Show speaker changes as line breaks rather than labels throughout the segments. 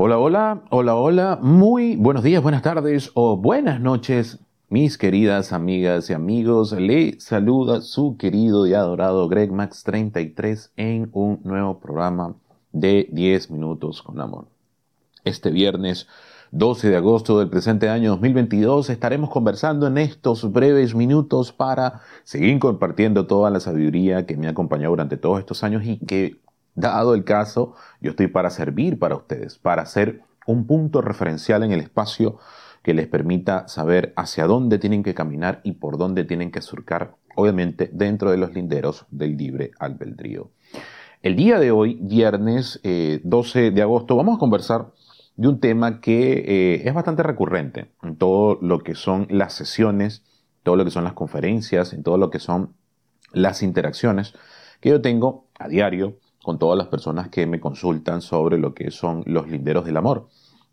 Hola, hola, hola, hola, muy buenos días, buenas tardes o buenas noches, mis queridas amigas y amigos. Le saluda su querido y adorado Greg Max 33 en un nuevo programa de 10 minutos con amor. Este viernes 12 de agosto del presente año 2022 estaremos conversando en estos breves minutos para seguir compartiendo toda la sabiduría que me ha acompañado durante todos estos años y que Dado el caso, yo estoy para servir para ustedes, para ser un punto referencial en el espacio que les permita saber hacia dónde tienen que caminar y por dónde tienen que surcar, obviamente dentro de los linderos del libre albedrío. El día de hoy, viernes 12 eh, de agosto, vamos a conversar de un tema que eh, es bastante recurrente en todo lo que son las sesiones, todo lo que son las conferencias, en todo lo que son las interacciones que yo tengo a diario con todas las personas que me consultan sobre lo que son los linderos del amor.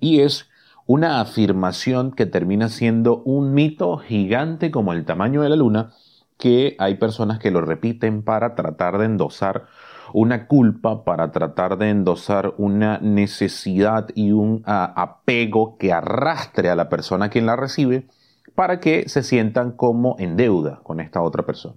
Y es una afirmación que termina siendo un mito gigante como el tamaño de la luna, que hay personas que lo repiten para tratar de endosar una culpa, para tratar de endosar una necesidad y un ah, apego que arrastre a la persona quien la recibe para que se sientan como en deuda con esta otra persona.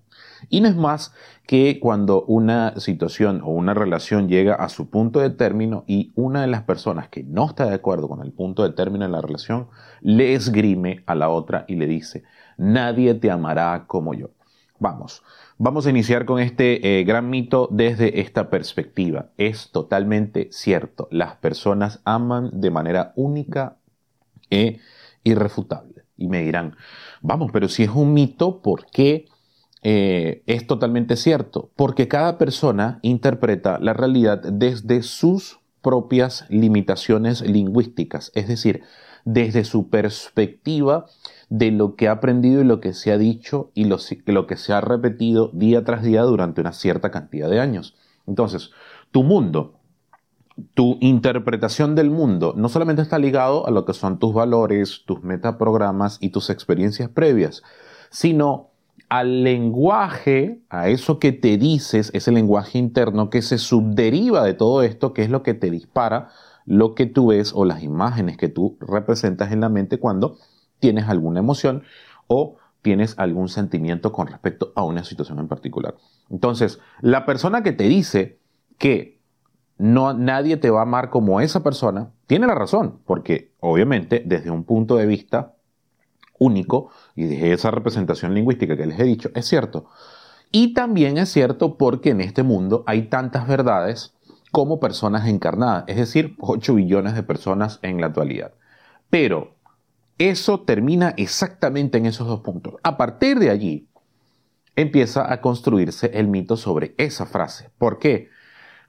Y no es más que cuando una situación o una relación llega a su punto de término y una de las personas que no está de acuerdo con el punto de término de la relación le esgrime a la otra y le dice, nadie te amará como yo. Vamos, vamos a iniciar con este eh, gran mito desde esta perspectiva. Es totalmente cierto, las personas aman de manera única e irrefutable y me dirán, vamos, pero si es un mito, ¿por qué eh, es totalmente cierto? Porque cada persona interpreta la realidad desde sus propias limitaciones lingüísticas, es decir, desde su perspectiva de lo que ha aprendido y lo que se ha dicho y lo, lo que se ha repetido día tras día durante una cierta cantidad de años. Entonces, tu mundo, tu interpretación del mundo no solamente está ligado a lo que son tus valores, tus metaprogramas y tus experiencias previas, sino al lenguaje, a eso que te dices, ese lenguaje interno que se subderiva de todo esto, que es lo que te dispara lo que tú ves o las imágenes que tú representas en la mente cuando tienes alguna emoción o tienes algún sentimiento con respecto a una situación en particular. Entonces, la persona que te dice que no, nadie te va a amar como esa persona, tiene la razón, porque obviamente desde un punto de vista único y desde esa representación lingüística que les he dicho, es cierto. Y también es cierto porque en este mundo hay tantas verdades como personas encarnadas, es decir, 8 billones de personas en la actualidad. Pero eso termina exactamente en esos dos puntos. A partir de allí empieza a construirse el mito sobre esa frase. ¿Por qué?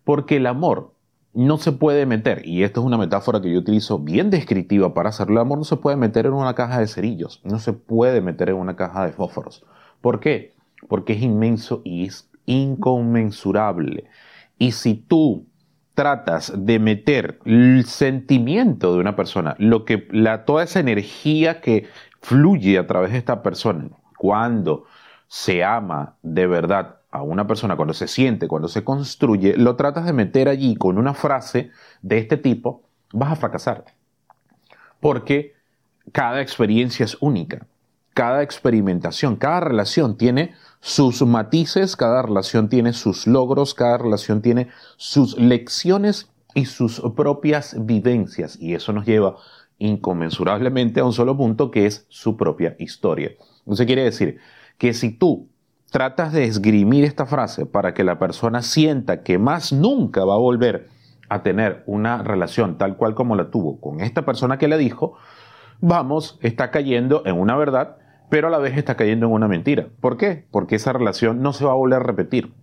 Porque el amor no se puede meter, y esto es una metáfora que yo utilizo bien descriptiva para hacerlo, el amor no se puede meter en una caja de cerillos, no se puede meter en una caja de fósforos. ¿Por qué? Porque es inmenso y es inconmensurable. Y si tú tratas de meter el sentimiento de una persona, lo que la, toda esa energía que fluye a través de esta persona, cuando se ama de verdad a una persona, cuando se siente, cuando se construye, lo tratas de meter allí con una frase de este tipo, vas a fracasar. Porque cada experiencia es única, cada experimentación, cada relación tiene sus matices, cada relación tiene sus logros, cada relación tiene sus lecciones y sus propias vivencias. Y eso nos lleva inconmensurablemente a un solo punto que es su propia historia. Entonces quiere decir que si tú tratas de esgrimir esta frase para que la persona sienta que más nunca va a volver a tener una relación tal cual como la tuvo con esta persona que le dijo, vamos, está cayendo en una verdad, pero a la vez está cayendo en una mentira. ¿Por qué? Porque esa relación no se va a volver a repetir.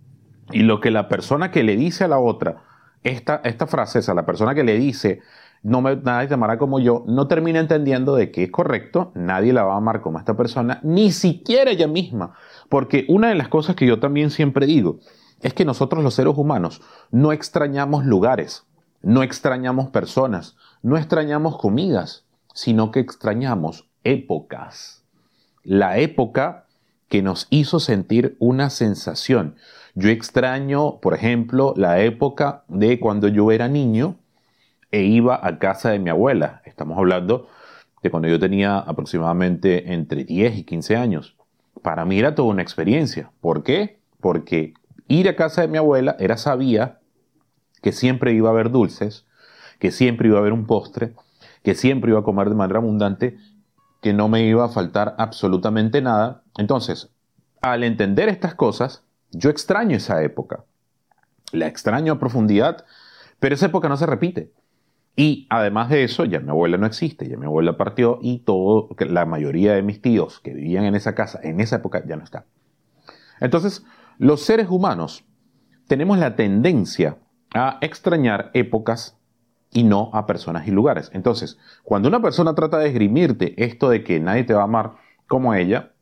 Y lo que la persona que le dice a la otra, esta, esta frase, a la persona que le dice, no me, nadie te amará como yo, no termina entendiendo de que es correcto, nadie la va a amar como esta persona, ni siquiera ella misma. Porque una de las cosas que yo también siempre digo es que nosotros los seres humanos no extrañamos lugares, no extrañamos personas, no extrañamos comidas, sino que extrañamos épocas. La época que nos hizo sentir una sensación. Yo extraño, por ejemplo, la época de cuando yo era niño e iba a casa de mi abuela. Estamos hablando de cuando yo tenía aproximadamente entre 10 y 15 años. Para mí era toda una experiencia. ¿Por qué? Porque ir a casa de mi abuela era sabía que siempre iba a haber dulces, que siempre iba a haber un postre, que siempre iba a comer de manera abundante, que no me iba a faltar absolutamente nada. Entonces, al entender estas cosas, yo extraño esa época. La extraño a profundidad, pero esa época no se repite. Y además de eso, ya mi abuela no existe, ya mi abuela partió y todo, la mayoría de mis tíos que vivían en esa casa en esa época ya no están. Entonces, los seres humanos tenemos la tendencia a extrañar épocas y no a personas y lugares. Entonces, cuando una persona trata de esgrimirte esto de que nadie te va a amar como ella,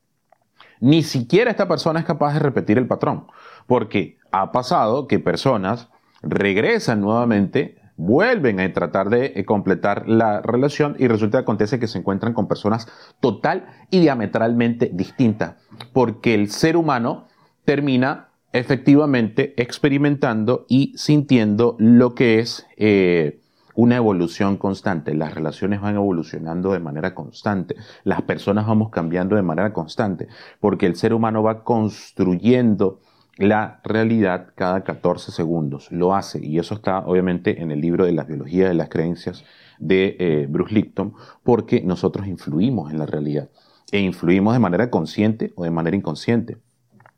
ni siquiera esta persona es capaz de repetir el patrón, porque ha pasado que personas regresan nuevamente, vuelven a tratar de eh, completar la relación y resulta que acontece que se encuentran con personas total y diametralmente distintas, porque el ser humano termina efectivamente experimentando y sintiendo lo que es eh, una evolución constante. Las relaciones van evolucionando de manera constante. Las personas vamos cambiando de manera constante. Porque el ser humano va construyendo la realidad cada 14 segundos. Lo hace. Y eso está obviamente en el libro de la biología de las creencias de eh, Bruce Lipton. Porque nosotros influimos en la realidad. E influimos de manera consciente o de manera inconsciente.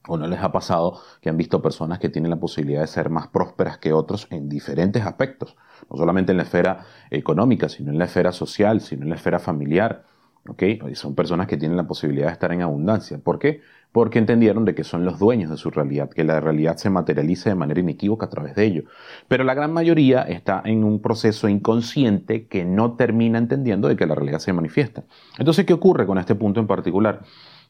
¿O no les ha pasado que han visto personas que tienen la posibilidad de ser más prósperas que otros en diferentes aspectos? No solamente en la esfera económica, sino en la esfera social, sino en la esfera familiar. ¿okay? Son personas que tienen la posibilidad de estar en abundancia. ¿Por qué? Porque entendieron de que son los dueños de su realidad, que la realidad se materializa de manera inequívoca a través de ello. Pero la gran mayoría está en un proceso inconsciente que no termina entendiendo de que la realidad se manifiesta. Entonces, ¿qué ocurre con este punto en particular?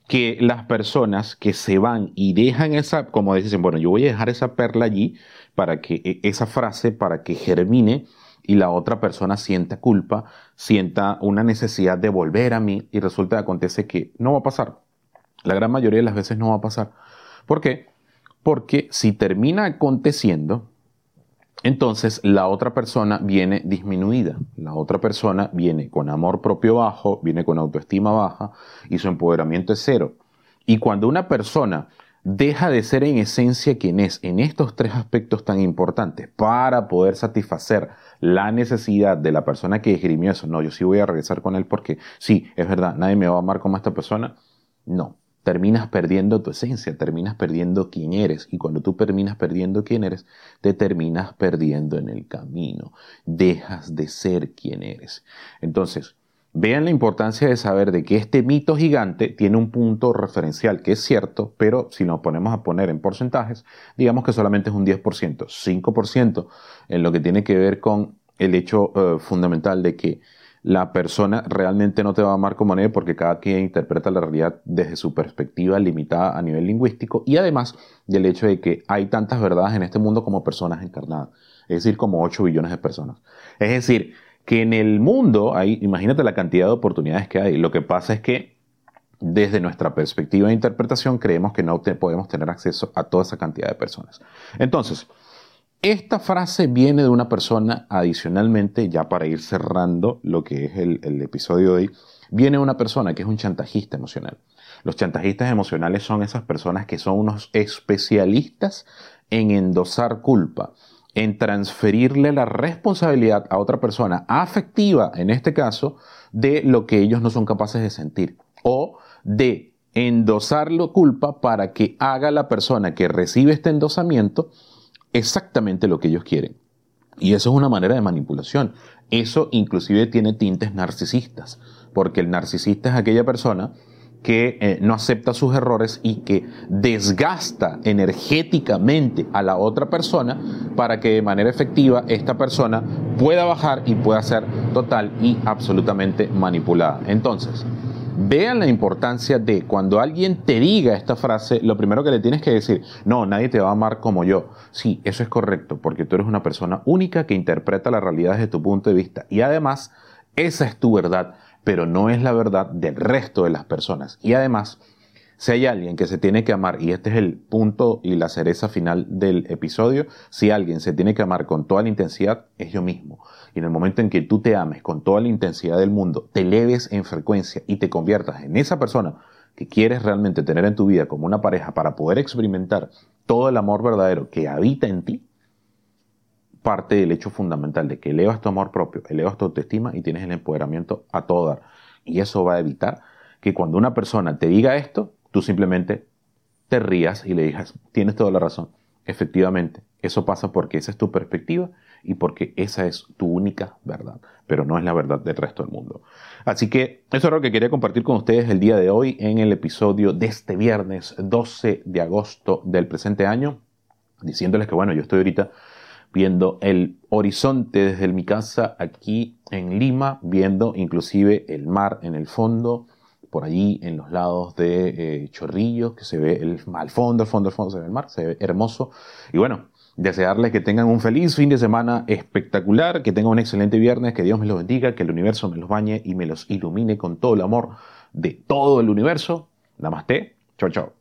que las personas que se van y dejan esa, como dicen, bueno, yo voy a dejar esa perla allí para que e, esa frase, para que germine y la otra persona sienta culpa, sienta una necesidad de volver a mí y resulta que acontece que no va a pasar. La gran mayoría de las veces no va a pasar. ¿Por qué? Porque si termina aconteciendo, entonces la otra persona viene disminuida, la otra persona viene con amor propio bajo, viene con autoestima baja y su empoderamiento es cero. Y cuando una persona deja de ser en esencia quien es en estos tres aspectos tan importantes para poder satisfacer la necesidad de la persona que esgrimió eso, no, yo sí voy a regresar con él porque sí, es verdad, nadie me va a amar como esta persona, no, terminas perdiendo tu esencia, terminas perdiendo quién eres. Y cuando tú terminas perdiendo quién eres, te terminas perdiendo en el camino. Dejas de ser quien eres. Entonces, vean la importancia de saber de que este mito gigante tiene un punto referencial que es cierto, pero si nos ponemos a poner en porcentajes, digamos que solamente es un 10%, 5% en lo que tiene que ver con el hecho eh, fundamental de que la persona realmente no te va a amar como nadie porque cada quien interpreta la realidad desde su perspectiva limitada a nivel lingüístico y además del hecho de que hay tantas verdades en este mundo como personas encarnadas, es decir, como 8 billones de personas. Es decir, que en el mundo hay, imagínate la cantidad de oportunidades que hay. Lo que pasa es que desde nuestra perspectiva de interpretación creemos que no podemos tener acceso a toda esa cantidad de personas. Entonces, esta frase viene de una persona, adicionalmente, ya para ir cerrando lo que es el, episodio de hoy, viene de una persona que es un chantajista emocional. Los chantajistas emocionales son esas personas que son unos especialistas en endosar culpa, en transferirle la responsabilidad a otra persona afectiva, en este caso, de lo que ellos no son capaces de sentir, o de endosarlo culpa para que haga la persona que recibe este endosamiento exactamente lo que ellos quieren. Y eso es una manera de manipulación. Eso inclusive tiene tintes narcisistas, porque el narcisista es aquella persona que eh, no acepta sus errores y que desgasta energéticamente a la otra persona para que de manera efectiva esta persona pueda bajar y pueda ser total y absolutamente manipulada. Entonces, Vean la importancia de cuando alguien te diga esta frase, lo primero que le tienes que decir, no, nadie te va a amar como yo. Sí, eso es correcto, porque tú eres una persona única que interpreta la realidad desde tu punto de vista. Y además, esa es tu verdad, pero no es la verdad del resto de las personas. Y además, Si hay alguien que se tiene que amar, y este es el punto y la cereza final del episodio, si alguien se tiene que amar con toda la intensidad, es yo mismo. Y en el momento en que tú te ames con toda la intensidad del mundo, te eleves en frecuencia y te conviertas en esa persona que quieres realmente tener en tu vida como una pareja para poder experimentar todo el amor verdadero que habita en ti, parte del hecho fundamental de que elevas tu amor propio, elevas tu autoestima y tienes el empoderamiento a todo dar. Y eso va a evitar que cuando una persona te diga esto, tú simplemente te rías y le digas, tienes toda la razón. Efectivamente, eso pasa porque esa es tu perspectiva y porque esa es tu única verdad, pero no es la verdad del resto del mundo. Así que eso es lo que quería compartir con ustedes el día de hoy en el episodio de este viernes 12 de agosto del presente año, diciéndoles que bueno, yo estoy ahorita viendo el horizonte desde mi casa aquí en Lima, viendo inclusive el mar en el fondo, por allí en los lados de eh, Chorrillos, que se ve el, al fondo, al fondo, al fondo se ve el mar, se ve hermoso. Y bueno, desearles que tengan un feliz fin de semana espectacular, que tengan un excelente viernes, que Dios me los bendiga, que el universo me los bañe y me los ilumine con todo el amor de todo el universo. Namaste. Chao, chao.